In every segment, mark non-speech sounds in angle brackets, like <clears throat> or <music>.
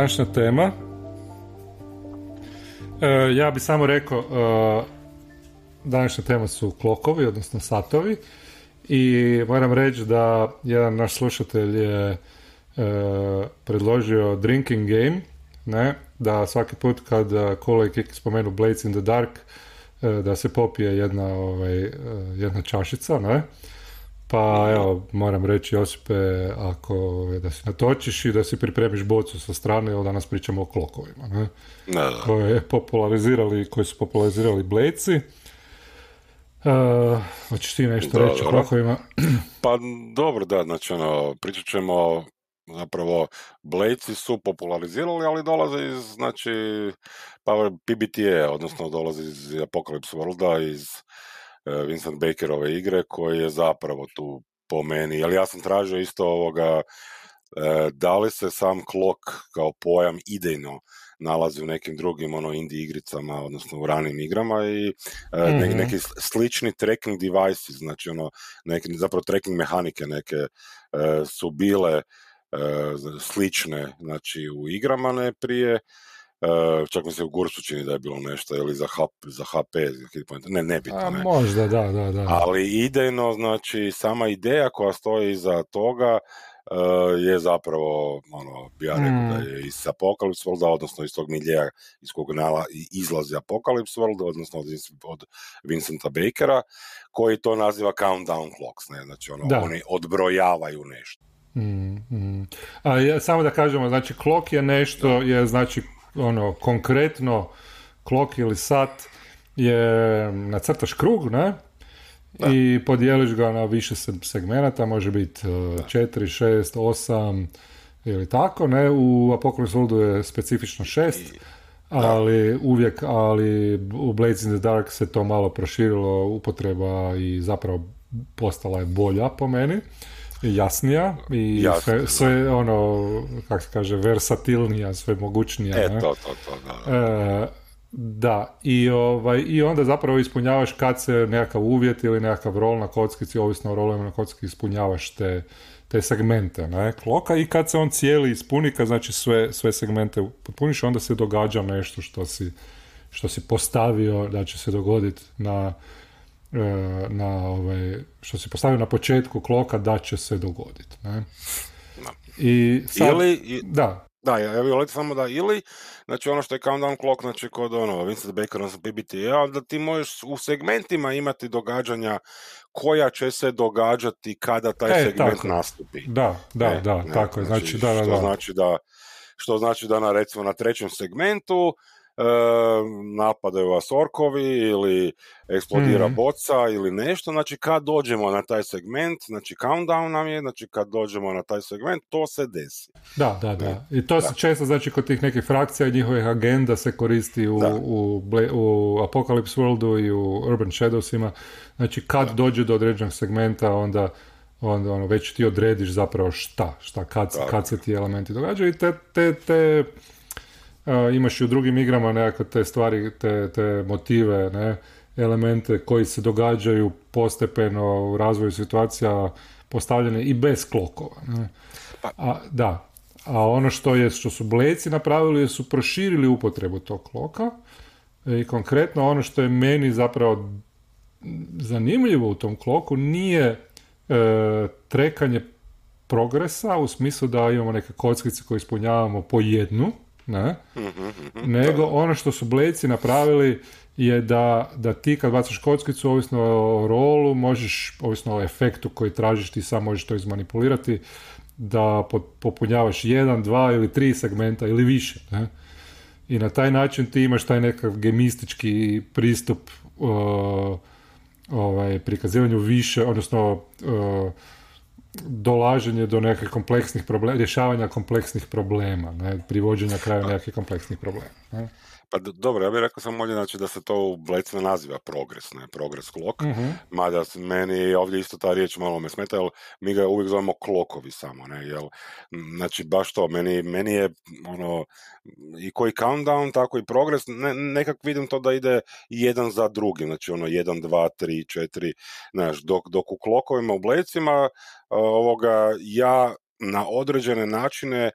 današnja tema. E, ja bi samo rekao, e, današnja tema su klokovi, odnosno satovi. I moram reći da jedan naš slušatelj je e, predložio drinking game, ne, da svaki put kad Kola i Kiki spomenu Blades in the Dark, e, da se popije jedna, ovaj, e, jedna čašica, ne, pa evo, moram reći Josipe, ako da se natočiš i da si pripremiš bocu sa strane, evo danas pričamo o klokovima, ne? Da, da. Koje, popularizirali, koji su popularizirali Blejci. Uh, hoćeš ti nešto Dobro. reći o klokovima? <clears throat> Pa dobro, da, znači ono, pričat ćemo zapravo Blejci su popularizirali, ali dolaze iz, znači, pa PBTA, odnosno dolaze iz Apocalypse Worlda, iz e, Vincent Bakerove igre, koji je zapravo tu po meni, ali ja sam tražio isto ovoga, e, da li se sam klok kao pojam idejno nalazi u nekim drugim ono indie igricama, odnosno u ranim igrama i e, Mhm. neki slični tracking devices, znači ono, neki, zapravo tracking mehanike neke e, su bile e, slične znači u igrama ne prije e, čak mi se u Gursu čini da je bilo nešto ili za, HP, za HP ne, nebitno A, ne. možda, da, da, da. ali idejno znači sama ideja koja stoji iza toga e, je zapravo ono, bi ja rekao Mm. da je iz Apocalypse Worlda, odnosno iz tog miljeja iz kog nala, izlazi Apocalypse World, odnosno od, od Vincenta Bakera, koji to naziva countdown clocks, ne, znači ono, Da. oni odbrojavaju nešto. Mm, mm. A ja, samo da kažemo, znači klok je nešto, je znači ono konkretno klok ili sat je nacrtaš krug, ne? I podijeliš ga na više se- segmenata, može biti uh, 4, 6, 8 ili tako, ne? U Apocalypse Worldu je specifično 6, ali uvijek, ali u Blades in the Dark se to malo proširilo upotreba i zapravo postala je bolja po meni jasnija i Jasno, sve, ono, kako se kaže, versatilnija, sve mogućnija. E, ne? to, to, to, da. da. E, da, i, ovaj, i onda zapravo ispunjavaš kad se nekakav uvjet ili nekakav rol na kockici, ovisno o rolovima na kockici, ispunjavaš te, te segmente ne, kloka i kad se on cijeli ispuni, kad znači sve, sve segmente potpuniš, onda se događa nešto što si, što si postavio da će se dogoditi na, na ovaj, što si postavio na početku kloka da će se dogoditi. Ne? Da. I sad, Ili, da, Da, ja, bih samo da ili, znači ono što je countdown clock, znači kod ono, Vincent Baker, odnosno PBTA, da ti možeš u segmentima imati događanja koja će se događati kada taj E, segment tako. nastupi. da, da, Ne, da, ne, tako je. Znači, da, da, što da. Znači da, što znači da na, recimo, na trećem segmentu e, napadaju vas orkovi ili eksplodira Mhm. boca ili nešto, znači kad dođemo na taj segment, znači countdown nam je, znači kad dođemo na taj segment, to se desi. Da, da, da. Ne. I to se često, znači, kod tih nekih frakcija i njihovih agenda se koristi u, Da. u, u Apocalypse Worldu i u Urban Shadowsima. Znači, kad dođe do određenog segmenta, onda onda ono, već ti odrediš zapravo šta, šta, kad, kad se ti elementi događaju i te, te, te imaš i u drugim igrama nekakve te stvari, te, te motive, ne, elemente koji se događaju postepeno u razvoju situacija postavljene i bez klokova. Ne. Pa- A, da, a ono što je što su bleci napravili su proširili upotrebu tog kloka i konkretno ono što je meni zapravo zanimljivo u tom kloku nije e, trekanje progresa u smislu da imamo neke kockice koje ispunjavamo po jednu, ne? nego ono što su bleci napravili je da, da ti kad bacaš kockicu, ovisno o rolu, možeš, ovisno o efektu koji tražiš, ti sam možeš to izmanipulirati, da po- popunjavaš jedan, dva ili tri segmenta ili više. Ne? I na taj način ti imaš taj nekakav gemistički pristup uh, ovaj, prikazivanju više, odnosno uh, dolaženje do nekih kompleksnih problema, rješavanja kompleksnih problema, ne, privođenja kraju nekih kompleksnih problema. Ne? Pa dobro, ja bih rekao samo ovdje znači, da se to u Blec ne naziva progres, ne, progres klok, mm mada meni ovdje isto ta riječ malo me smeta, jer mi ga uvijek zovemo klokovi samo, ne, jel, znači baš to, meni, meni je ono, i koji countdown, tako i progres, ne, nekak vidim to da ide jedan za drugim, znači ono, jedan, dva, tri, četiri, znaš, dok, dok u klokovima, u Blecima, ovoga, ja na određene načine e,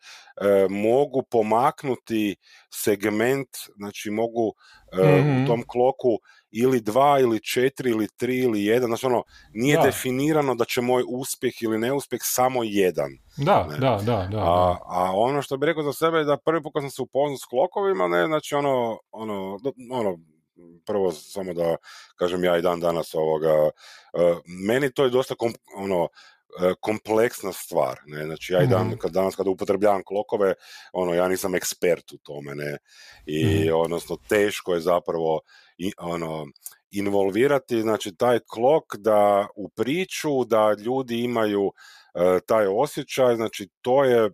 mogu pomaknuti segment, znači mogu e, u mhm. tom kloku ili dva ili četiri ili tri ili jedan, znači ono, nije definirano da će moj uspjeh ili neuspjeh samo jedan. Da, da, da, da, A, a ono što bih rekao za sebe je da prvi put kad sam se upoznao s klokovima, ne, znači ono, ono, ono, prvo samo da kažem ja i dan danas ovoga, uh, meni to je dosta kom, ono, E, kompleksna stvar. Ne? Znači ja i dan, mhm. kad, danas kada upotrebljavam klokove, ono, ja nisam ekspert u tome, ne? I mhm. odnosno teško je zapravo i, ono, involvirati znači taj klok da u priču da ljudi imaju e, taj osjećaj, znači to je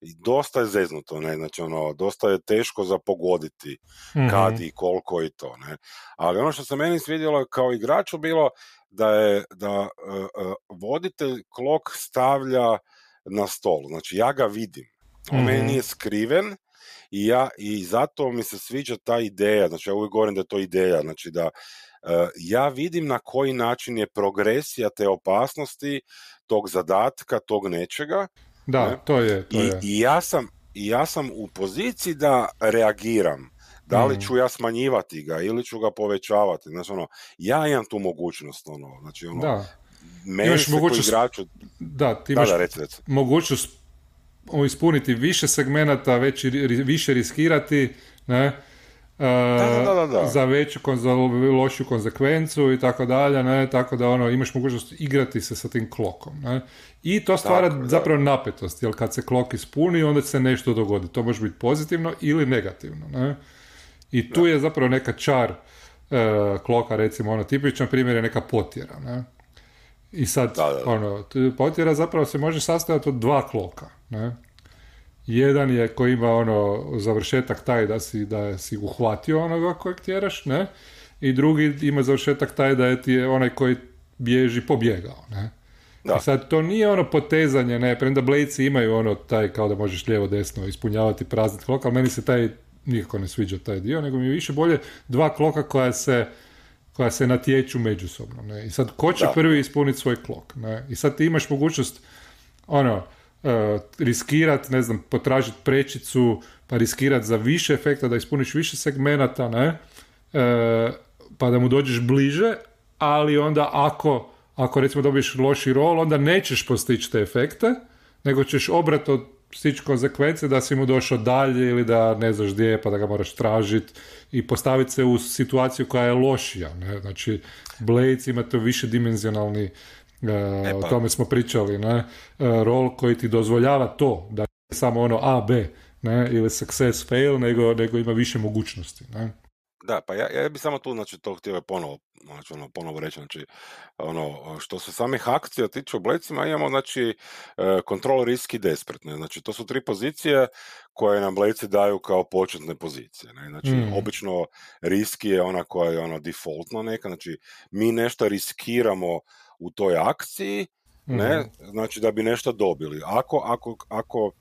dosta je zeznuto, ne, znači ono, dosta je teško za pogoditi kad mhm. i koliko i to, ne. Ali ono što se meni svidjelo kao igraču bilo da je da uh, voditelj klok stavlja na stol. Znači ja ga vidim. On mm meni nije skriven i ja i zato mi se sviđa ta ideja. Znači ja uvijek govorim da je to ideja. Znači da ja vidim na koji način je progresija te opasnosti, tog zadatka, tog nečega. Da, to je. To I, je. I, ja sam, I ja sam u poziciji da reagiram da li mm. ću ja smanjivati ga ili ću ga povećavati. Znači, ono, ja imam tu mogućnost, ono, znači, ono, da. meni imaš mogućnost, igraču... Da, ti imaš da, reci, reci. mogućnost ispuniti više segmenata, već, više riskirati, ne, da, da, za veću, za lošu konsekvencu i tako dalje, ne, tako da ono, imaš mogućnost igrati se sa tim klokom, ne. I to stvara tako, zapravo napetost, jer kad se klok ispuni, onda se nešto dogodi. To može biti pozitivno ili negativno, ne. I tu je zapravo neka čar e, kloka, recimo, ono, tipičan primjer je neka potjera, ne? I sad, ono, potjera zapravo se može sastojati od dva kloka, ne? Jedan je koji ima ono završetak taj da si, da si uhvatio onoga kojeg tjeraš, ne? I drugi ima završetak taj da je ti je onaj koji bježi pobjegao, ne? Da. I sad to nije ono potezanje, ne, premda blejci imaju ono taj kao da možeš lijevo desno ispunjavati prazni klok, ali meni se taj nikako ne sviđa taj dio, nego mi je više bolje dva kloka koja se koja se natječu međusobno. Ne? I sad, ko će prvi ispuniti svoj klok? Ne? I sad ti imaš mogućnost ono, riskirat, ne znam, potražiti prečicu, pa riskirat za više efekta, da ispuniš više segmenata, ne? Uh, pa da mu dođeš bliže, ali onda ako, ako recimo dobiješ loši rol, onda nećeš postići te efekte, nego ćeš obrat od stići konsekvence da si mu došao dalje ili da ne znaš gdje je pa da ga moraš tražiti i postaviti se u situaciju koja je lošija. Ne? Znači, Blades ima to više dimenzionalni e, o pa. tome smo pričali, ne? E, rol koji ti dozvoljava to, da je samo ono A, B, ne? ili success, fail, nego, nego ima više mogućnosti. Ne? Da, pa ja, ja bih samo tu znači, to htio ponovo, znači, ono, ponovo reći. Znači, ono, što se samih akcija tiče u Blecima, imamo znači, kontrol, risk i desperate. Znači, to su tri pozicije koje nam Bleci daju kao početne pozicije. Ne? Znači, mm. obično riski je ona koja je ono defaultno neka, znači mi nešto riskiramo u toj akciji, ne, mhm. znači da bi nešto dobili. Ako, ako, ako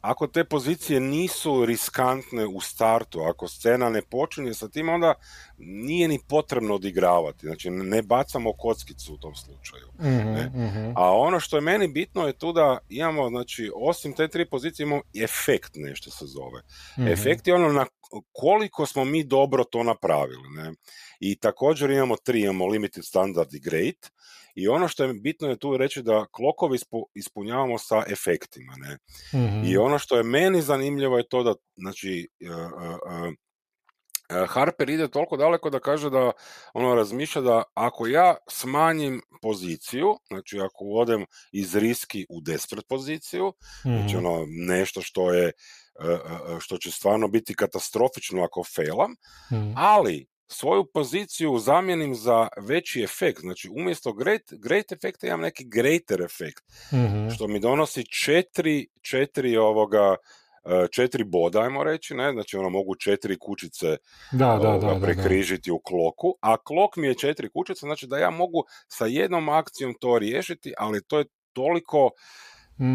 ako te pozicije nisu riskantne u startu, ako scena ne počinje sa tim, onda nije ni potrebno odigravati. Znači, ne bacamo kockicu u tom slučaju. Mhm, mhm. A ono što je meni bitno je tu da imamo, znači, osim te tri pozicije imamo efekt, nešto se zove. mm Efekt je ono na koliko smo mi dobro to napravili. Ne? I također imamo tri, imamo limited standard i great. I ono što je bitno je tu reći da klokovi ispunjavamo sa efektima. Ne? Mhm. I ono što je meni zanimljivo je to da, znači, e, e, Harper ide toliko daleko da kaže da ono razmišlja da ako ja smanjim poziciju, znači ako odem iz riski u desperate poziciju, znači mhm. ono nešto što je što će stvarno biti katastrofično ako failam, mhm. ali svoju poziciju zamijenim za veći efekt. Znači, umjesto great, great efekta imam neki greater efekt, mm što mi donosi četiri, četiri ovoga e, četiri boda, ajmo reći, ne? znači ono mogu četiri kućice Da, da, ovoga, da, da, da. prekrižiti u kloku, a klok mi je četiri kućice, znači da ja mogu sa jednom akcijom to riješiti, ali to je toliko,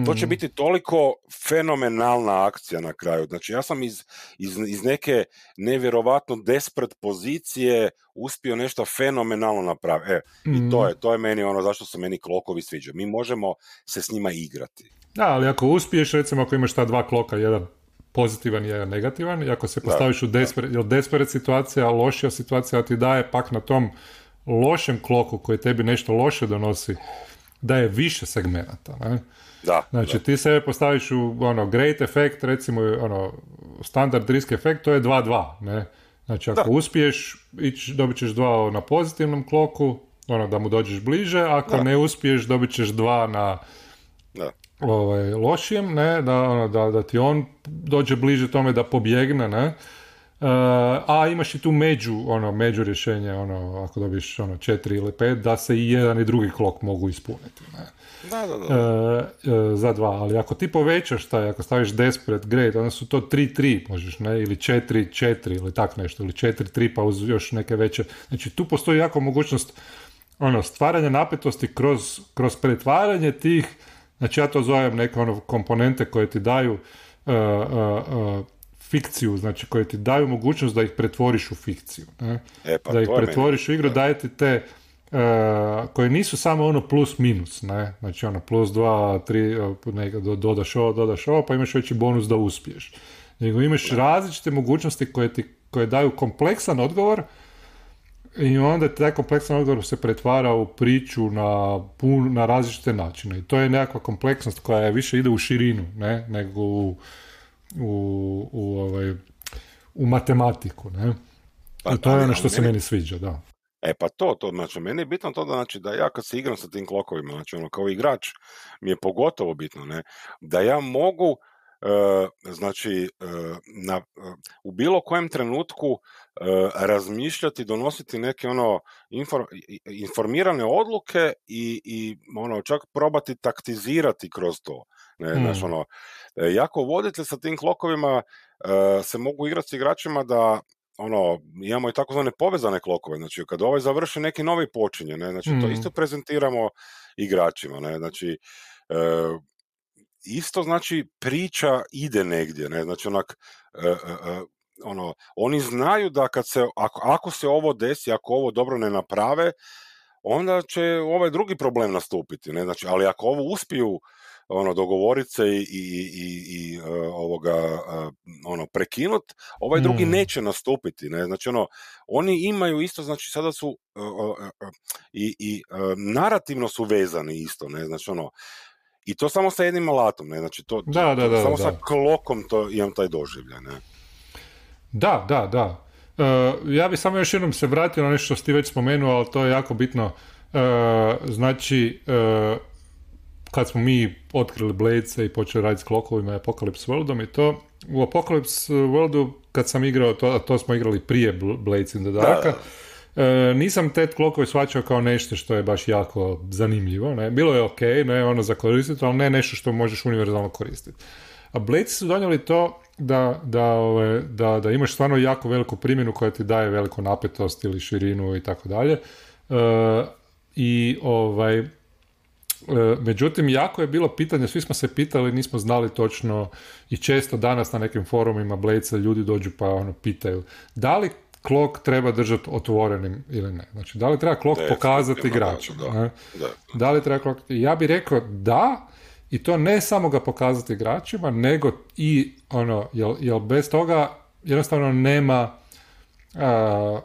to će Mm. biti toliko fenomenalna akcija na kraju. Znači ja sam iz, iz, iz neke nevjerovatno despret pozicije uspio nešto fenomenalno napraviti. E, i to Mm. je, to je meni ono zašto se meni klokovi sviđaju. Mi možemo se s njima igrati. Da, ali ako uspiješ, recimo ako imaš ta dva kloka, jedan pozitivan i jedan negativan, i ako se postaviš u desperate, jer desperate situacija, lošija situacija ti daje pak na tom lošem kloku koji tebi nešto loše donosi, daje više segmenata. Ne? Da, Znači ti sebe postaviš u ono great efekt, recimo ono standard risk efekt, to je 2-2, ne? Znači ako Da. uspiješ, ić, dobit ćeš dva na pozitivnom kloku, ono da mu dođeš bliže, ako Da. ne uspiješ dobit ćeš dva na da. ovaj, lošijem, ne, da, ono, da, da ti on dođe bliže tome da pobjegne, ne, E, a imaš i tu među, ono, među rješenje, ono, ako dobiš ono, četiri ili pet, da se i jedan i drugi klok mogu ispuniti, ne. Da, da, da. E, e, za dva, ali ako ti povećaš taj, ako staviš desperate great, onda su to 3-3 možeš, ne, ili 4-4 ili tak nešto, ili 4-3 pa uz još neke veće, znači tu postoji jako mogućnost ono, stvaranja napetosti kroz, kroz pretvaranje tih, znači ja to zovem neke ono komponente koje ti daju uh, uh, uh, fikciju, znači koje ti daju mogućnost da ih pretvoriš u fikciju. Ne? E, pa da ih je meni- pretvoriš u igru, daje ti te koje nisu samo ono plus minus, ne? Znači ono plus dva, tri, uh, neka, do- dodaš ovo, dodaš ovo, pa imaš veći bonus da uspiješ. Nego imaš različite mogućnosti koje ti koje daju kompleksan odgovor i onda taj kompleksan odgovor se pretvara u priču na, pun, na različite načine. I to je nekakva kompleksnost koja je više ide u širinu, ne, nego u, u, u, ovaj, u matematiku, ne. Pa to je ono što se meni sviđa, da. E pa to, to, znači meni je bitno to da, znači, da ja kad se igram sa tim klokovima, znači ono kao igrač mi je pogotovo bitno, ne, da ja mogu e, znači e, na, u bilo kojem trenutku e, razmišljati, donositi neke ono infor- i- i- informirane odluke i, i ono čak probati taktizirati kroz to. Ne, Hmm. znaš, ono, e, jako voditelj sa tim klokovima e, se mogu igrati s igračima da ono, imamo i takozvane povezane klokove, znači kad ovaj završi neki novi počinje, ne, znači to Mm. isto prezentiramo igračima, ne, znači e, isto znači priča ide negdje, ne, znači onak e, e, e, ono, oni znaju da kad se, ako, ako se ovo desi, ako ovo dobro ne naprave, onda će ovaj drugi problem nastupiti, ne, znači, ali ako ovo uspiju ono dogovorit se i, i, i, i e, ovoga e, ono prekinut, ovaj drugi Mm. neće nastupiti, ne, znači ono oni imaju isto, znači sada su e, i, i narativno su vezani isto, ne, znači ono i to samo sa jednim alatom, ne, znači to, Da, da, da, samo da. sa klokom to imam taj doživljaj, ne. Da, da, da. E, ja bih samo još jednom se vratio na nešto što si ti već spomenuo, ali to je jako bitno. E, znači, kad smo mi otkrili Blade i počeli raditi s klokovima i Apocalypse Worldom i to, u Apocalypse Worldu, kad sam igrao, to, a to smo igrali prije Bl- Blades in the Darka, e, nisam te klokove shvaćao kao nešto što je baš jako zanimljivo. Ne? Bilo je ok, ne ono za koristiti, ali ne nešto što možeš univerzalno koristiti. A Blades su donijeli to da, da, ove, da, da imaš stvarno jako veliku primjenu koja ti daje veliku napetost ili širinu i tako dalje. E, I ovaj, međutim, jako je bilo pitanje, svi smo se pitali, nismo znali točno i često danas na nekim forumima Bladesa ljudi dođu pa ono pitaju da li klok treba držati otvorenim ili ne. Znači, da li treba klok Definitivno, pokazati da, igračima. da, ne? da. Da li treba klok... Ja bih rekao da, i to ne samo ga pokazati igračima, nego i ono, jel, jel bez toga jednostavno nema a,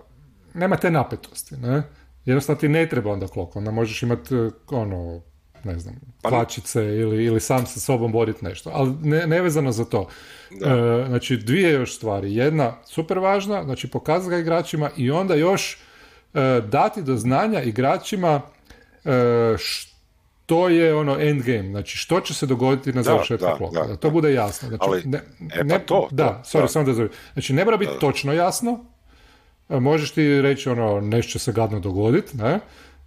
nema te napetosti, ne? Jednostavno ti ne treba onda klok, onda možeš imati ono, ne znam, Pa- kvačice ili, ili sam sa sobom voditi nešto, ali ne, nevezano za to. E, znači, dvije još stvari. Jedna, super važna, znači pokazati ga igračima i onda još e, dati do znanja igračima e, što je ono endgame, znači što će se dogoditi na završetku da, da, da, to bude jasno. Znači, Ali, ne, e, pa ne- to, da, to, sorry, da. samo da završim. Znači, ne mora biti točno jasno, E, možeš ti reći ono, nešto će se gadno dogoditi, ne?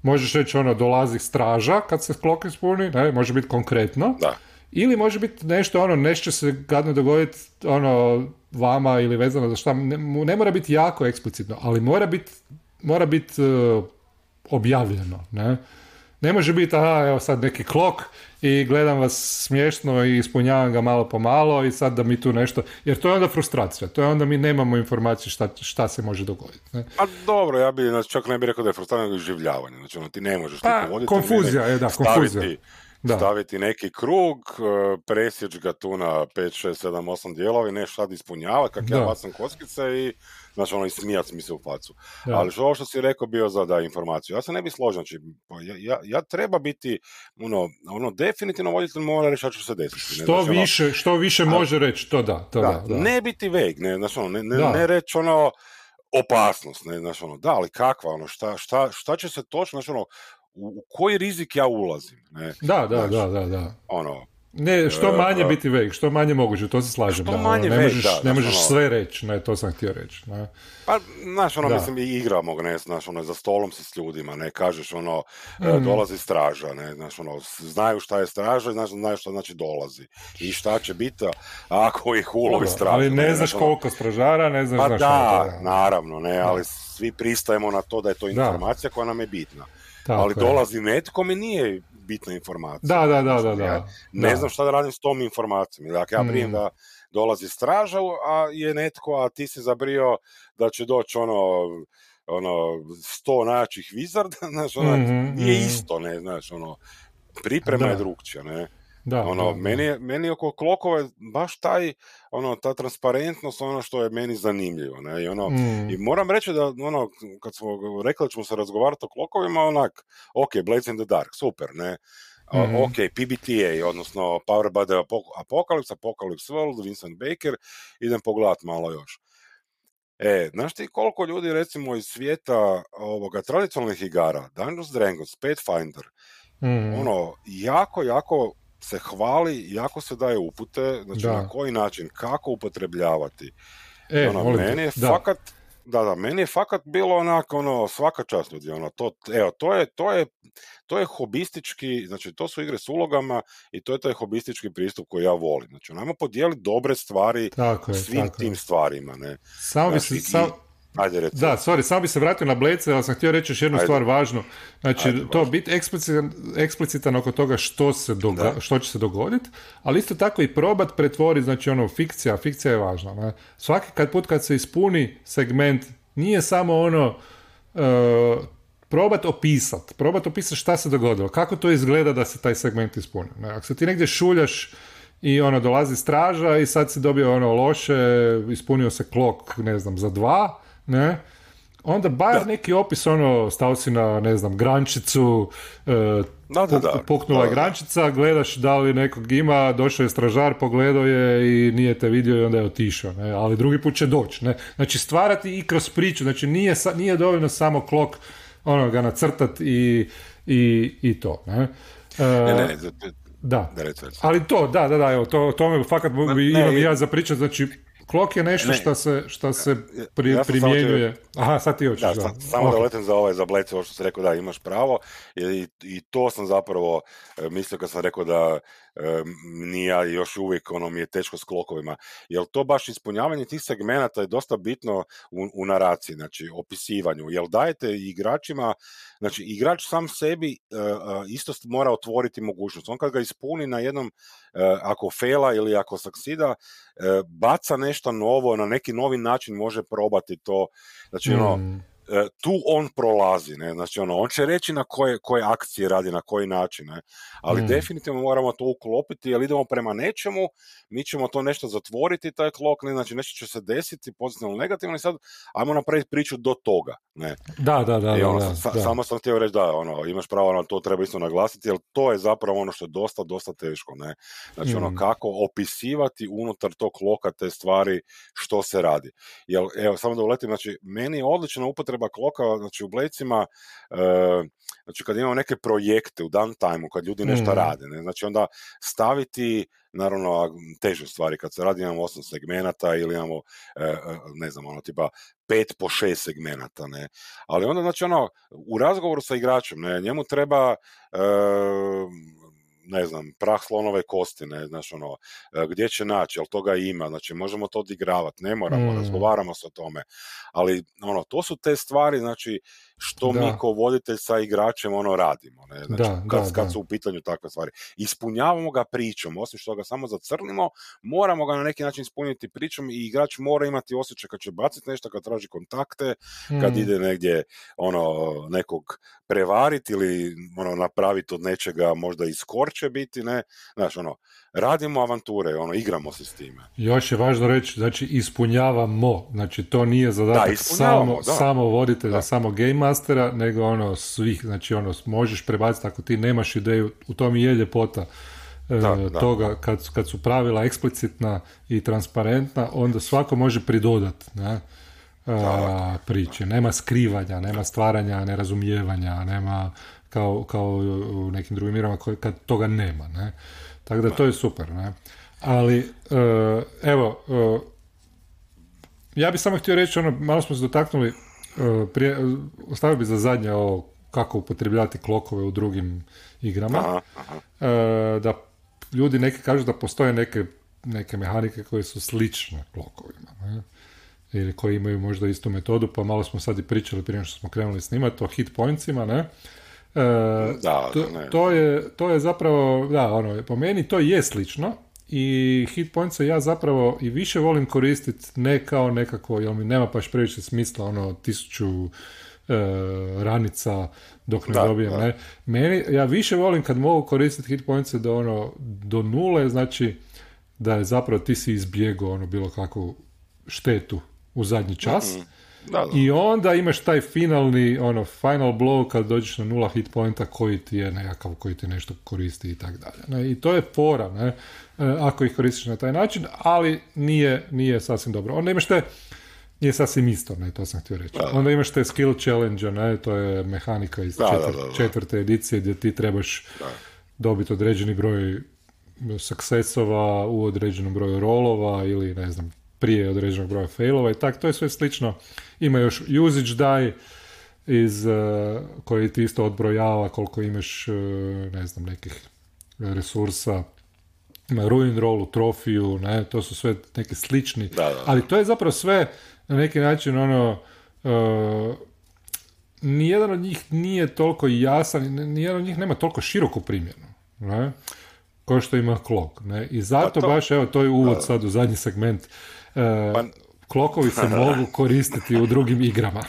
Možeš reći ono, dolazi straža kad se klok ispuni, ne? Može biti konkretno. Da. ili može biti nešto ono, nešto se gadno dogoditi ono, vama ili vezano za šta, ne, ne mora biti jako eksplicitno, ali mora biti mora biti uh, objavljeno, ne? Ne može biti, aha, evo sad neki klok i gledam vas smiješno i ispunjavam ga malo po malo i sad da mi tu nešto, jer to je onda frustracija, to je onda mi nemamo informaciju šta, šta se može dogoditi. Ne? Pa dobro, ja bi znači, čak ne bih rekao da je frustracija, nego življavanje, znači ono, ti ne možeš pa, konfuzija, je da, konfuzija. Da. staviti neki krug, e, presjeći ga tu na 5, 6, 7, 8 dijelovi, ne sad ispunjavati, kak ja bacam kockice i znači ono smijac mi se u facu. Ali što ovo što si rekao bio za da informaciju, ja se ne bi složio, znači pa ja, ja, ja, treba biti, ono, ono definitivno voditelj mora reći šta će se desiti. Što znači, ono, više, što više može reći, to da, to da, da, Ne biti veg, ne, znači ono, ne, ne, ne reći ono, opasnost, ne, znači ono, da, ali kakva, ono, šta, šta, šta će se točno, znači ono, u, koji rizik ja ulazim, ne? Da, da, da, da, da. Ono, ne, što e, manje biti veg, što manje moguće, to se slažem. Što da, manje ne možeš, da, ne možeš ono, sve reći, ne, to sam htio reći. Ne. Pa, znaš, ono, da. mislim, i igramo, ne, znaš, ono, za stolom si s ljudima, ne, kažeš, ono, mm. dolazi straža, ne, znaš, ono, znaju šta je straža i znaš, znaju šta znači dolazi. I šta će biti ako ih ulovi straža. Ali ne, ne znaš ono, koliko stražara, ne znaš pa znaš da, naravno, ne, ali svi pristajemo na to da je to informacija koja nam je bitna. Tako ali dolazi netko mi nije bitna informacija. Da, da, da, da. da. ne znam šta da radim s tom informacijom. Dakle, ja prijem mm. da dolazi straža, a je netko, a ti si zabrio da će doći ono, ono, sto najjačih vizarda, <laughs> znaš, ono, mm-hmm, nije mm. isto, ne, znaš, ono, priprema je drugčija, ne. Da, ono, da, meni, je, meni oko klokova baš taj, ono, ta transparentnost, ono što je meni zanimljivo, ne, i ono, mm. i moram reći da, ono, kad smo rekli da ćemo se razgovarati o klokovima, onak, ok, Blades in the Dark, super, ne, mm. ok, PBTA, odnosno Power by the Apocalypse, Apocalypse World, Vincent Baker, idem pogledat malo još. E, znaš ti koliko ljudi, recimo, iz svijeta ovoga tradicionalnih igara, Dungeons Dragons, Pathfinder, mm. ono, jako, jako se hvali, jako se daje upute, znači na koji način, kako upotrebljavati. E, ono, meni je da. fakat, da, da, meni je fakat bilo onako, ono, svaka čast ljudi, ono, to, evo, to je, to je, to je hobistički, znači, to su igre s ulogama i to je taj hobistički pristup koji ja volim. Znači, najmo podijeliti dobre stvari tako svim tim stvarima, ne. Samo znači, sam, Ajde, recimo. Da, sorry, samo bi se vratio na Blece, ali sam htio reći još jednu stvar važnu. Znači, to biti eksplicitan, eksplicitan oko toga što, se doga, što će se dogoditi, ali isto tako i probat pretvoriti, znači ono, fikcija, fikcija je važna. Ne? Svaki kad put kad se ispuni segment, nije samo ono, uh, probat opisat, probat opisat šta se dogodilo, kako to izgleda da se taj segment ispuni. Ne? Ako se ti negdje šuljaš i ono dolazi straža i sad si dobio ono loše, ispunio se klok, ne znam, za dva, ne, onda bar neki opis, ono, stao si na, ne znam, grančicu, e, da, da, da. puknula je grančica, gledaš da li nekog ima, došao je stražar, pogledao je i nije te vidio i onda je otišao, ne, ali drugi put će doći, ne. Znači, stvarati i kroz priču, znači nije, nije dovoljno samo klok, ono, ga nacrtat i, i, i to, ne. E, ne, ne, da, ali to, da, da, da, evo, to, to me fakat imam i ja za pričat, znači Klok je nešto što se, što se pri, primjenjuje. Aha, sad ti hoćeš. Da, da. Samo da letem za ovaj, za Blece, ovo što si rekao, da, imaš pravo. I, I to sam zapravo e, mislio kad sam rekao da nije još uvijek ono mi je teško s klokovima. Jer to baš ispunjavanje tih segmenata je dosta bitno u, u naraciji, znači opisivanju. Jel dajete igračima, znači igrač sam sebi e, isto mora otvoriti mogućnost. On kad ga ispuni na jednom, ako fela ili ako saksida, baca nešto novo, na neki novi način može probati to. Znači, ono, mm. E, tu on prolazi, ne, znači ono, on će reći na koje, koje akcije radi, na koji način, ne, ali mm. definitivno moramo to uklopiti, jer idemo prema nečemu, mi ćemo to nešto zatvoriti, taj klok, ne, znači nešto će se desiti, pozitivno ili negativno, i sad ajmo napraviti priču do toga, ne. Da, da, da, ono, da, da, Samo sam htio reći da, ono, imaš pravo na to, treba isto naglasiti, jer to je zapravo ono što je dosta, dosta teško, ne, znači ono, mm. kako opisivati unutar tog kloka te stvari što se radi, jer, evo, samo da uletim, znači, meni je odlična upotreba upotreba kloka, znači u blecima, e, znači kad imamo neke projekte u downtime kad ljudi nešto mm. rade, ne? znači onda staviti, naravno teže stvari, kad se radi imamo osam segmenata ili imamo, e, e, ne znam, ono tipa pet po šest segmenata, ne, ali onda znači ono, u razgovoru sa igračem, ne, njemu treba ne znam, prah slonove kosti, ne, znaš, ono, e, gdje će naći, jel toga ima, znači, možemo to odigravati, ne moramo, Mm. razgovaramo se o tome, ali, ono, to su te stvari, znači, što Da. mi ko voditelj sa igračem, ono, radimo, ne, znači, Da, kad, da, kad su u pitanju takve stvari. Ispunjavamo ga pričom, osim što ga samo zacrnimo, moramo ga na neki način ispuniti pričom i igrač mora imati osjećaj kad će baciti nešto, kad traži kontakte, kad Mm. ide negdje ono nekog prevariti ili ono napraviti od nečega možda i skorče biti, ne, znaš, ono, radimo avanture, ono, igramo se s time. Još je važno reći, znači ispunjavamo, znači to nije zadatak Da, samo, da. samo voditelja, Da. samo game mastera, nego ono svih, znači ono možeš prebaciti ako ti nemaš ideju, u tom i je ljepota e, Da, da. toga kad, kad su pravila eksplicitna i transparentna, onda svako može pridodat ne, a, priče. Nema skrivanja, nema stvaranja, nerazumijevanja, nema kao, kao u nekim drugim koje- kad toga nema. Ne. Tako da to je super. Ne. Ali, e, evo, e, ja bih samo htio reći, ono, malo smo se dotaknuli, e, prije, ostavio bi za zadnje ovo kako upotrebljavati klokove u drugim igrama. Da ljudi neki kažu da postoje neke, neke mehanike koje su slične klokovima. Ne? Ili koji imaju možda istu metodu, pa malo smo sad i pričali prije što smo krenuli snimati o hit pointsima, ne? E, Da, to, ne. to, je, to je zapravo, da, ono, po meni to je slično i hit pointse ja zapravo i više volim koristiti ne kao nekako, jer mi nema baš previše smisla, ono, tisuću e, ranica dok ne Da, dobijem, da. ne. Meni, ja više volim kad mogu koristiti hit pointse do ono, do nule, znači da je zapravo ti si izbjegao ono bilo kakvu štetu u zadnji čas. Da, da. I onda imaš taj finalni, ono, final blow kad dođeš na nula hit pointa koji ti je nekakav, koji ti nešto koristi i tako dalje. I to je fora, ne? E, ako ih koristiš na taj način, ali nije, nije sasvim dobro. Onda imaš te, nije sasvim isto, ne, to sam htio reći. Onda imaš te skill challenge, ne, to je mehanika iz Da, da, četvr- da, da. četvrte edicije gdje ti trebaš dobiti određeni broj successova u određenom broju rolova ili ne znam, prije određenog broja failova i tak, to je sve slično. Ima još usage die iz, eh, koji ti isto odbrojava koliko imaš, eh, ne znam, nekih resursa. Ima ruin rollu, trofiju, ne, to su sve neki slični. Da, da. Ali to je zapravo sve na neki način ono, eh, nijedan od njih nije toliko jasan, ni- nijedan od njih nema toliko široku primjenu, ne? kao što ima klok. Ne? I zato Pa to- baš, evo, to je uvod sad u zadnji segment. E, Pa- klokovi se <laughs> mogu koristiti u drugim igrama.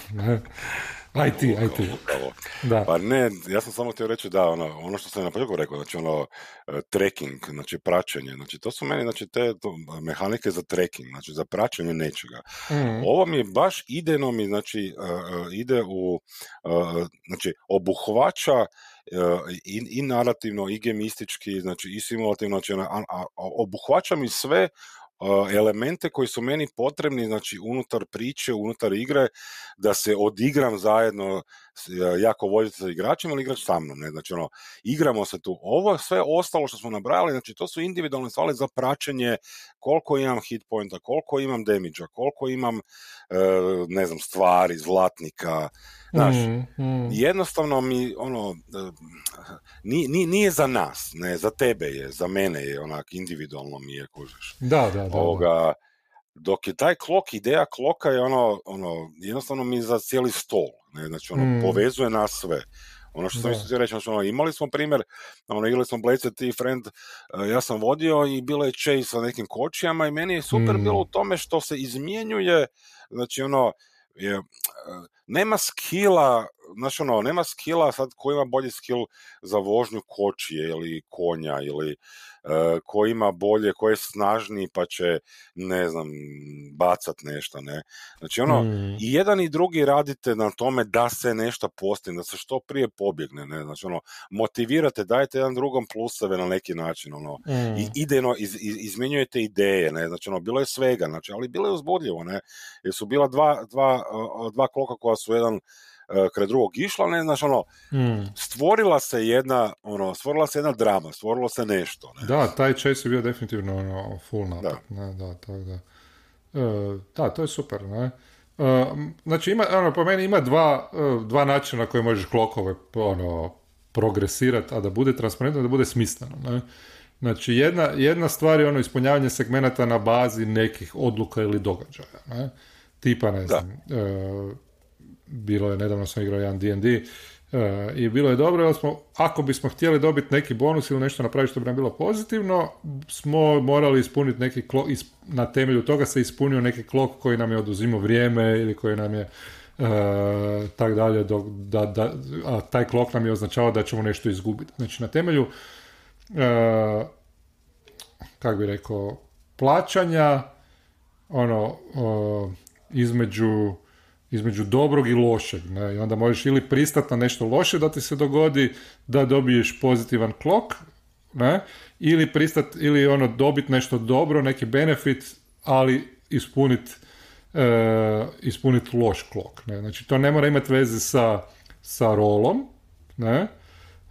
Aj ti, aj ti. Upravo. Da. Pa ne, ja sam samo htio reći da, ono, ono što sam na početku rekao, znači ono, e, tracking, znači praćenje, znači to su meni, znači te to, mehanike za tracking, znači za praćenje nečega. Mm. Ovo mi je baš idejno mi, znači, e, ide u, e, znači, obuhvaća i, i narativno, i gemistički, znači i simulativno, znači, a- a- obuhvaća mi sve elemente koji su meni potrebni, znači unutar priče, unutar igre, da se odigram zajedno jako voditi sa igračem ili igrač sa mnom, ne, znači ono, igramo se tu. Ovo sve ostalo što smo nabrali, znači to su individualne stvari za praćenje koliko imam hit pointa, koliko imam damage koliko imam, e, ne znam, stvari, zlatnika, znaš, Mm, mm. jednostavno mi ono e, ni- ni- nije za nas, ne, za tebe je, za mene je onak individualno mi je kužiš. Da, da, da. da. Dok je taj klok, ideja kloka je ono, ono jednostavno mi za cijeli stol, ne, znači ono, Mm. povezuje nas sve. Ono što sam isto reći, znači ono, imali smo primjer, ono, igrali smo Blade i Friend, e, ja sam vodio i bilo je chase sa nekim kočijama i meni je super Mm. bilo u tome što se izmjenjuje, znači ono, je, e, nema skila, znači ono, nema skila sad ko ima bolji skill za vožnju kočije ili konja ili e, ko ima bolje, ko je snažniji pa će, ne znam, bacat nešto, ne. Znači ono, Mm. i jedan i drugi radite na tome da se nešto postigne, da se što prije pobjegne, ne, znači ono, motivirate, dajete jedan drugom pluseve na neki način, ono, Mm. i idejno iz, iz, izmjenjujete ideje, ne, znači ono, bilo je svega, znači, ali bilo je uzbudljivo, ne, jer su bila dva, dva, dva kloka koja su jedan kraj drugog išla, ne, znači ono, Mm. stvorila se jedna, ono, stvorila se jedna drama, stvorilo se nešto, ne. Da, taj chase je bio definitivno ono, full napad. Ne, da, tako da. E, da, to je super, ne? E, znači, ima, ono, po meni ima dva, e, dva načina na koje možeš klokove ono, progresirati, a da bude transparentno, da bude smisleno. Ne? Znači, jedna, jedna stvar je ono ispunjavanje segmenata na bazi nekih odluka ili događaja. Ne? Tipa, ne znam, e, bilo je, nedavno sam igrao jedan D&D, E, I bilo je dobro, jer smo, ako bismo htjeli dobiti neki bonus ili nešto napraviti što bi nam bilo pozitivno, smo morali ispuniti neki klok, na temelju toga se ispunio neki klok koji nam je oduzimao vrijeme ili koji nam je e, tak dalje, da, da, a taj klok nam je označavao da ćemo nešto izgubiti. Znači na temelju e, kako bi rekao, plaćanja ono između između dobrog i lošeg. Ne? I onda možeš ili pristati na nešto loše da ti se dogodi da dobiješ pozitivan klok, ne? ili pristat, ili ono dobiti nešto dobro, neki benefit, ali ispuniti e, ispunit loš klok. Ne? Znači to ne mora imati veze sa, sa rolom, ne?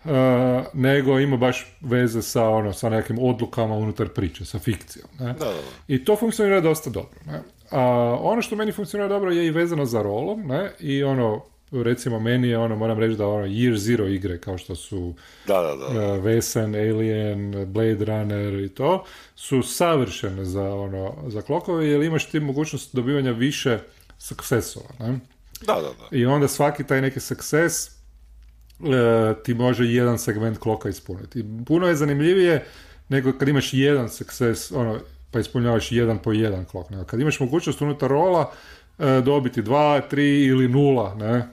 E, nego ima baš veze sa, ono, sa nekim odlukama unutar priče, sa fikcijom. Ne? Da, da, I to funkcionira dosta dobro. Ne? A ono što meni funkcionira dobro je i vezano za rolom, ne? I ono, recimo meni je ono, moram reći da ono Year Zero igre kao što su da, da, da. Uh, Vesen, Alien, Blade Runner i to, su savršene za ono, za klokove jer imaš ti mogućnost dobivanja više successova, ne? Da, da, da. I onda svaki taj neki success uh, ti može jedan segment kloka ispuniti. I puno je zanimljivije nego kad imaš jedan success, ono, pa ispunjavaš jedan po jedan klok. Ne? Kad imaš mogućnost unutar rola e, dobiti dva, tri ili nula ne?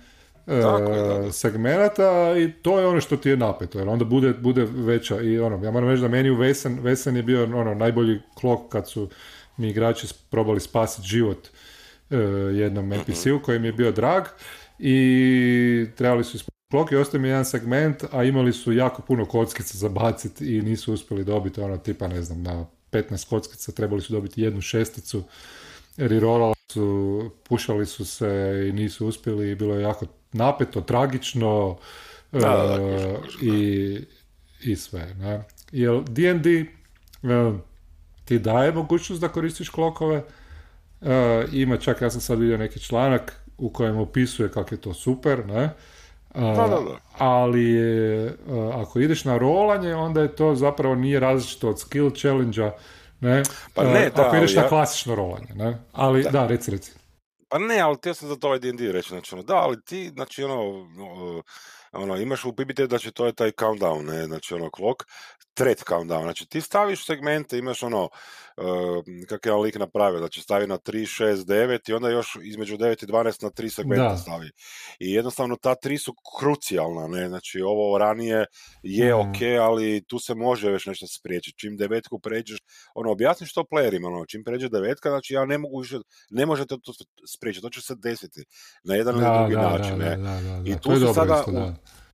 E, segmenata i to je ono što ti je napeto, jer onda bude, bude veća i ono, ja moram reći da meni u Vesen, Vesen je bio ono, najbolji klok kad su mi igrači probali spasiti život e, jednom mhm. NPC-u koji mi je bio drag i trebali su klok i ostao mi jedan segment, a imali su jako puno kockica za baciti i nisu uspjeli dobiti ono tipa, ne znam, na 15 kockica, trebali su dobiti jednu šesticu, rirolali su, pušali su se i nisu uspjeli i bilo je jako napeto, tragično da, uh, i, i sve. Ne? Jer D&D uh, ti daje mogućnost da koristiš klokove, uh, ima čak, ja sam sad vidio neki članak u kojem opisuje kako je to super, ne? Da, da, da. Ali ako ideš na rolanje, onda je to zapravo nije različito od skill challenge ne? Pa ne, da, ako ideš na klasično rolanje, ne? Ali, da, da reci, reci. Pa ne, ali ti sam za to ovaj D&D reći, znači, ono, da, ali ti, znači, ono, ono, imaš u PBT, znači, to je taj countdown, ne, znači, ono, clock, thread countdown, znači, ti staviš segmente, imaš, ono, uh, kak je on lik napravio, znači stavi na 3, 6, 9 i onda još između 9 i 12 na 3 segmenta stavi. I jednostavno ta tri su krucijalna, ne, znači ovo ranije je mm. ok, ali tu se može već nešto spriječiti. Čim devetku pređeš, ono, objasni što playerima, ono, čim pređe devetka, znači ja ne mogu više, ne možete to spriječiti, to će se desiti na jedan ili drugi način, ne. I tu se sada,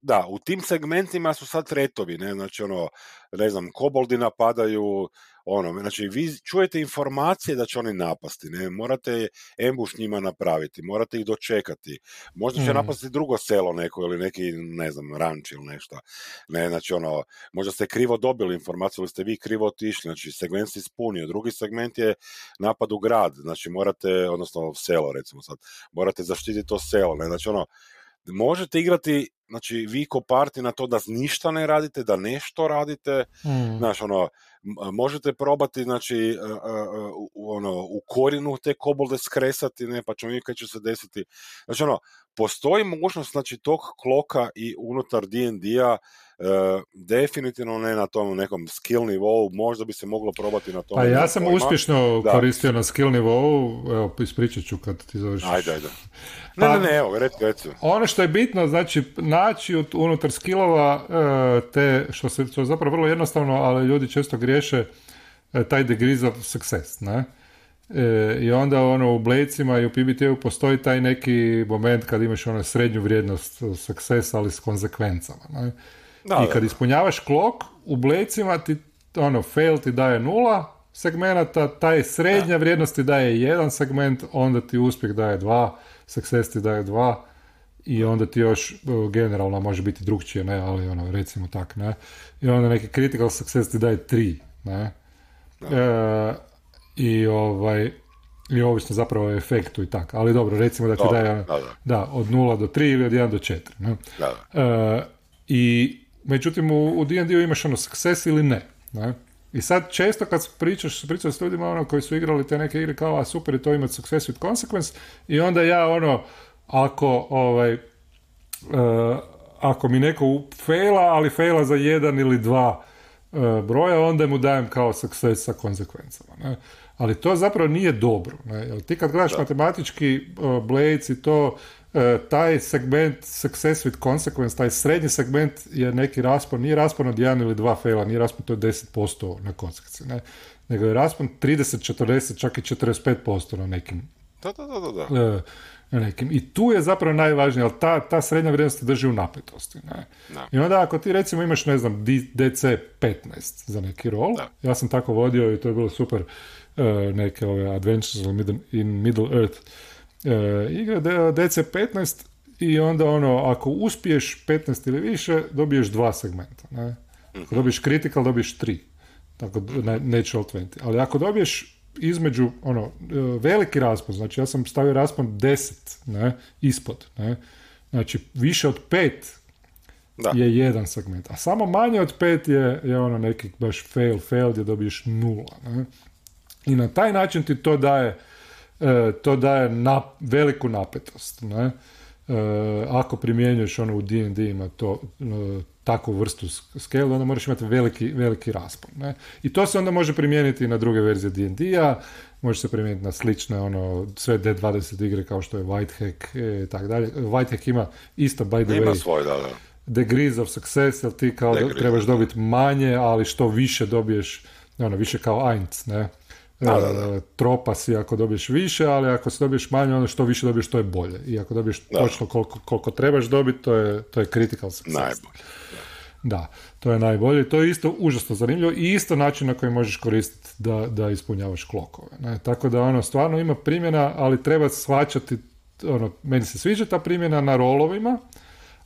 da, u tim segmentima su sad tretovi, ne, znači ono, ne znam, koboldi napadaju, ono, znači vi čujete informacije da će oni napasti, ne, morate embuš njima napraviti, morate ih dočekati, možda će mm. napasti drugo selo neko ili neki, ne znam, ranč ili nešto, ne, znači ono, možda ste krivo dobili informaciju ili ste vi krivo otišli, znači segment se ispunio, drugi segment je napad u grad, znači morate, odnosno selo recimo sad, morate zaštititi to selo, ne, znači ono, možete igrati znači vi ko parti na to da ništa ne radite, da nešto radite, mm. znaš, ono, možete probati, znači, ono, u korinu te kobolde skresati, ne, pa ćemo vidjeti kad će se desiti. Znači, ono, postoji mogućnost, znači, tog kloka i unutar D&D-a definitivno ne na tom nekom skill nivou, možda bi se moglo probati na tom. Pa ja sam uspješno koristio na skill nivou, evo, ispričat ću kad ti završiš. Ajde, ajde. Ne, ne, ne, evo, reci, reci. Ono što je bitno, znači, naći unutar skillova e, te, što, se, što je zapravo vrlo jednostavno, ali ljudi često griješe, e, taj degrees of success, ne? E, I onda ono u Blecima i u PBT-u postoji taj neki moment kad imaš ono srednju vrijednost success, ali s konsekvencama. Ne? Da, I kad ispunjavaš klok, u blecima ti ono, fail ti daje nula segmenata, taj srednja vrijednost ti daje jedan segment, onda ti uspjeh daje dva, success ti daje dva i onda ti još generalno može biti drugčije, ne, ali ono, recimo tak, ne. I onda neki critical success ti daje tri, ne. E, I ovaj, i ovisno zapravo o efektu i tako. Ali dobro, recimo da ti daje da, od 0 do 3 ili od 1 do 4. Ne? E, I međutim u, u D&D-u imaš ono success ili ne, ne? I sad često kad pričaš, pričaš s ljudima ono koji su igrali te neke igre kao a super je to imati success with consequence i onda ja ono ako ovaj uh, ako mi neko faila, ali faila za jedan ili dva uh, broja, onda mu dajem kao success sa konsekvencama. Ne? Ali to zapravo nije dobro. Ne? Jer ti kad gledaš matematički uh, blades i to, taj segment success with consequence, taj srednji segment je neki raspon, nije raspon od jedan ili dva faila, nije raspon, to je 10% na konsekvenci, ne? nego je raspon 30, 40, čak i 45% na nekim. Da, da, da, da nekim. I tu je zapravo najvažnije, ali ta, ta srednja vrijednost drži u napetosti. Ne? I onda ako ti recimo imaš, ne znam, DC 15 za neki rol, ja sam tako vodio i to je bilo super uh, neke ove Adventures in Middle Earth uh, igre, DC 15 i onda ono, ako uspiješ 15 ili više, dobiješ dva segmenta. Ne? Ako mhm. dobiješ critical, dobiješ tri. Tako, natural 20. Ali ako dobiješ između, ono, e, veliki raspon, znači ja sam stavio raspon 10, ne, ispod, ne, znači više od 5 da. je jedan segment, a samo manje od 5 je, je ono neki baš fail, fail gdje dobiješ nula, ne. I na taj način ti to daje, e, to daje na, veliku napetost, ne. E, ako primjenjuješ ono u D&D ima to takvu vrstu scale, onda moraš imati veliki, veliki raspon. Ne? I to se onda može primijeniti na druge verzije D&D-a, može se primijeniti na slične, ono, sve D20 igre kao što je Whitehack e, i tako dalje. Whitehack ima isto, by the ima way, svoj, da, da. degrees of success, jer ti kao trebaš dobiti manje, ali što više dobiješ, ono, više kao Eins, ne? Da, da, da. Tropa si ako dobiješ više, ali ako se dobiješ manje, ono što više dobiješ, to je bolje. I ako dobiješ točno koliko, koliko trebaš dobiti, to je, to je critical success. Najbolje. Da, to je najbolje. To je isto užasno zanimljivo i isto način na koji možeš koristiti da, da ispunjavaš klokove. Ne? Tako da ono stvarno ima primjena, ali treba shvaćati, ono, meni se sviđa ta primjena na rolovima,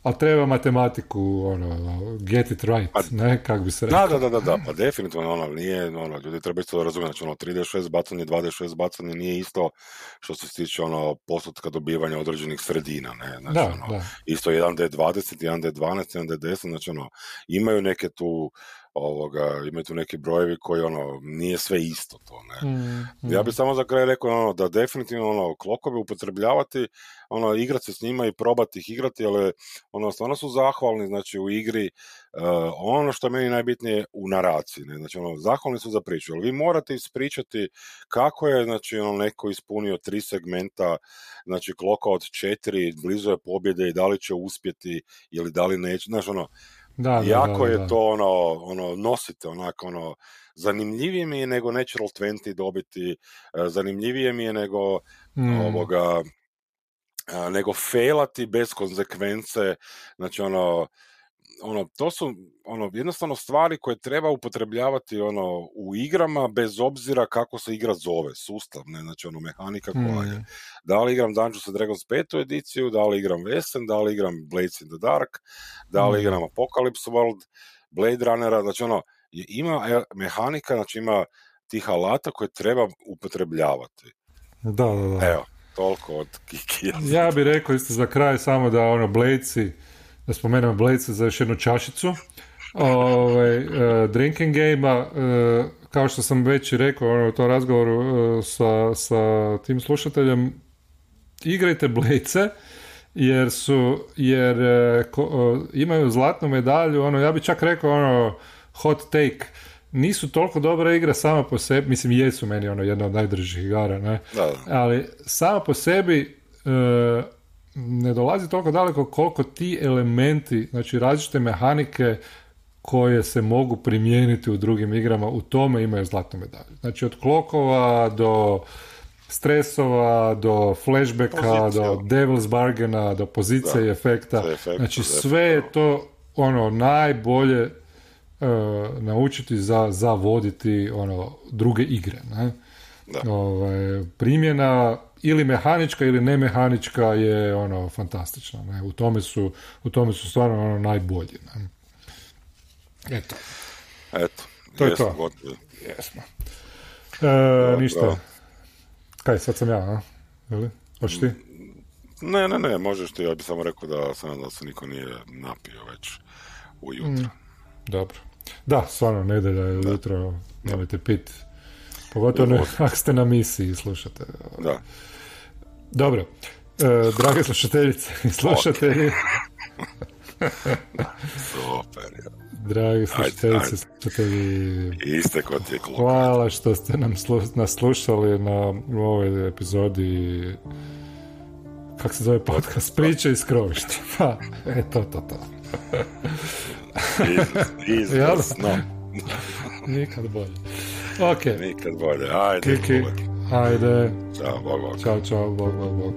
a treba matematiku, ono, get it right, pa, ne, kak bi se rekao. Da, da, da, da, pa definitivno, ono, nije, ono, ljudi treba isto razumjeti, znači, ono, 3D6 bacanje, 2D6 bacanje nije isto što se tiče, ono, postotka dobivanja određenih sredina, ne, znači, da, ono, da. isto 1D20, 1D12, 1D10, znači, ono, imaju neke tu, ovoga, imaju tu neki brojevi koji ono, nije sve isto to, ne. Mm, Ja bih samo za kraj rekao ono, da definitivno ono, klokovi upotrebljavati, ono, igrati se s njima i probati ih igrati, ali ono, stvarno su zahvalni, znači u igri, uh, ono što je meni najbitnije u naraciji, ne, znači ono, zahvalni su za priču, ali vi morate ispričati kako je, znači ono, neko ispunio tri segmenta, znači kloka od četiri, blizu je pobjede i da li će uspjeti ili da li neće, znači ono, da, jako da, je to ono, ono, nosite onako ono, zanimljivije mi je nego Natural 20 dobiti, e, zanimljivije mi je nego mm. ovoga, e, nego failati bez konsekvence, znači ono, ono, to su ono, jednostavno stvari koje treba upotrebljavati ono, u igrama bez obzira kako se igra zove, sustav, ne, znači ono, mehanika koja je. Mm. Da li igram Dungeons and Dragons petu ediciju, da li igram Western, da li igram Blades in the Dark, da li mm. igram Apocalypse World, Blade Runnera, znači ono, ima e, mehanika, znači ima tih alata koje treba upotrebljavati. Da, da, da. Evo, toliko od Kiki. Ja bih rekao isto za kraj samo da ono, Bladesi, da spomenem Blade za još jednu čašicu ovaj, uh, drinking game uh, kao što sam već i rekao ono, u tom razgovoru uh, sa, sa tim slušateljem, igrajte Blejce, jer su, jer ko, imaju zlatnu medalju, ono, ja bih čak rekao, ono, hot take, nisu toliko dobra igra sama po sebi, mislim jesu meni ono jedna od najdržih igara, ne? Da. ali sama po sebi ne dolazi toliko daleko koliko ti elementi, znači različite mehanike koje se mogu primijeniti u drugim igrama, u tome imaju zlatnu medalju. Znači od klokova do stresova, do flashbacka, do devil's bargaina, do pozicije i efekta. znači sve je to ono najbolje uh, naučiti za, za voditi ono druge igre. Ne? Ovaj, primjena ili mehanička ili nemehanička je ono fantastična. Ne? U, tome su, u tome su stvarno ono najbolji. Ne? Eto. Eto. To je to. Gotovi. Jesmo. E, ništa. Kaj, sad sam ja, a? Ili? Hoćeš ti? Ne, ne, ne, možeš ti, ja bih samo rekao da sam da se niko nije napio već ujutro. Mm, dobro. Da, stvarno, nedelja je ujutro, nemojte pit. Pogotovo ne, <laughs> ako ste na misiji i slušate. Da. Dobro. E, drage slušateljice i slušatelji. <laughs> Super, ja. Dragi slušateljice, slušatelji. Iste kod je Hvala što ste nam slu, nas slušali na ovoj epizodi kako se zove podcast, priče iz krovišta. <laughs> Pa, e, to, to, to. Izvrsno. Nikad bolje. Ok. Nikad bolje. Ajde. Kiki. Ajde. Ćao, bog, bog. Ćao, čao, bog, bog, bog.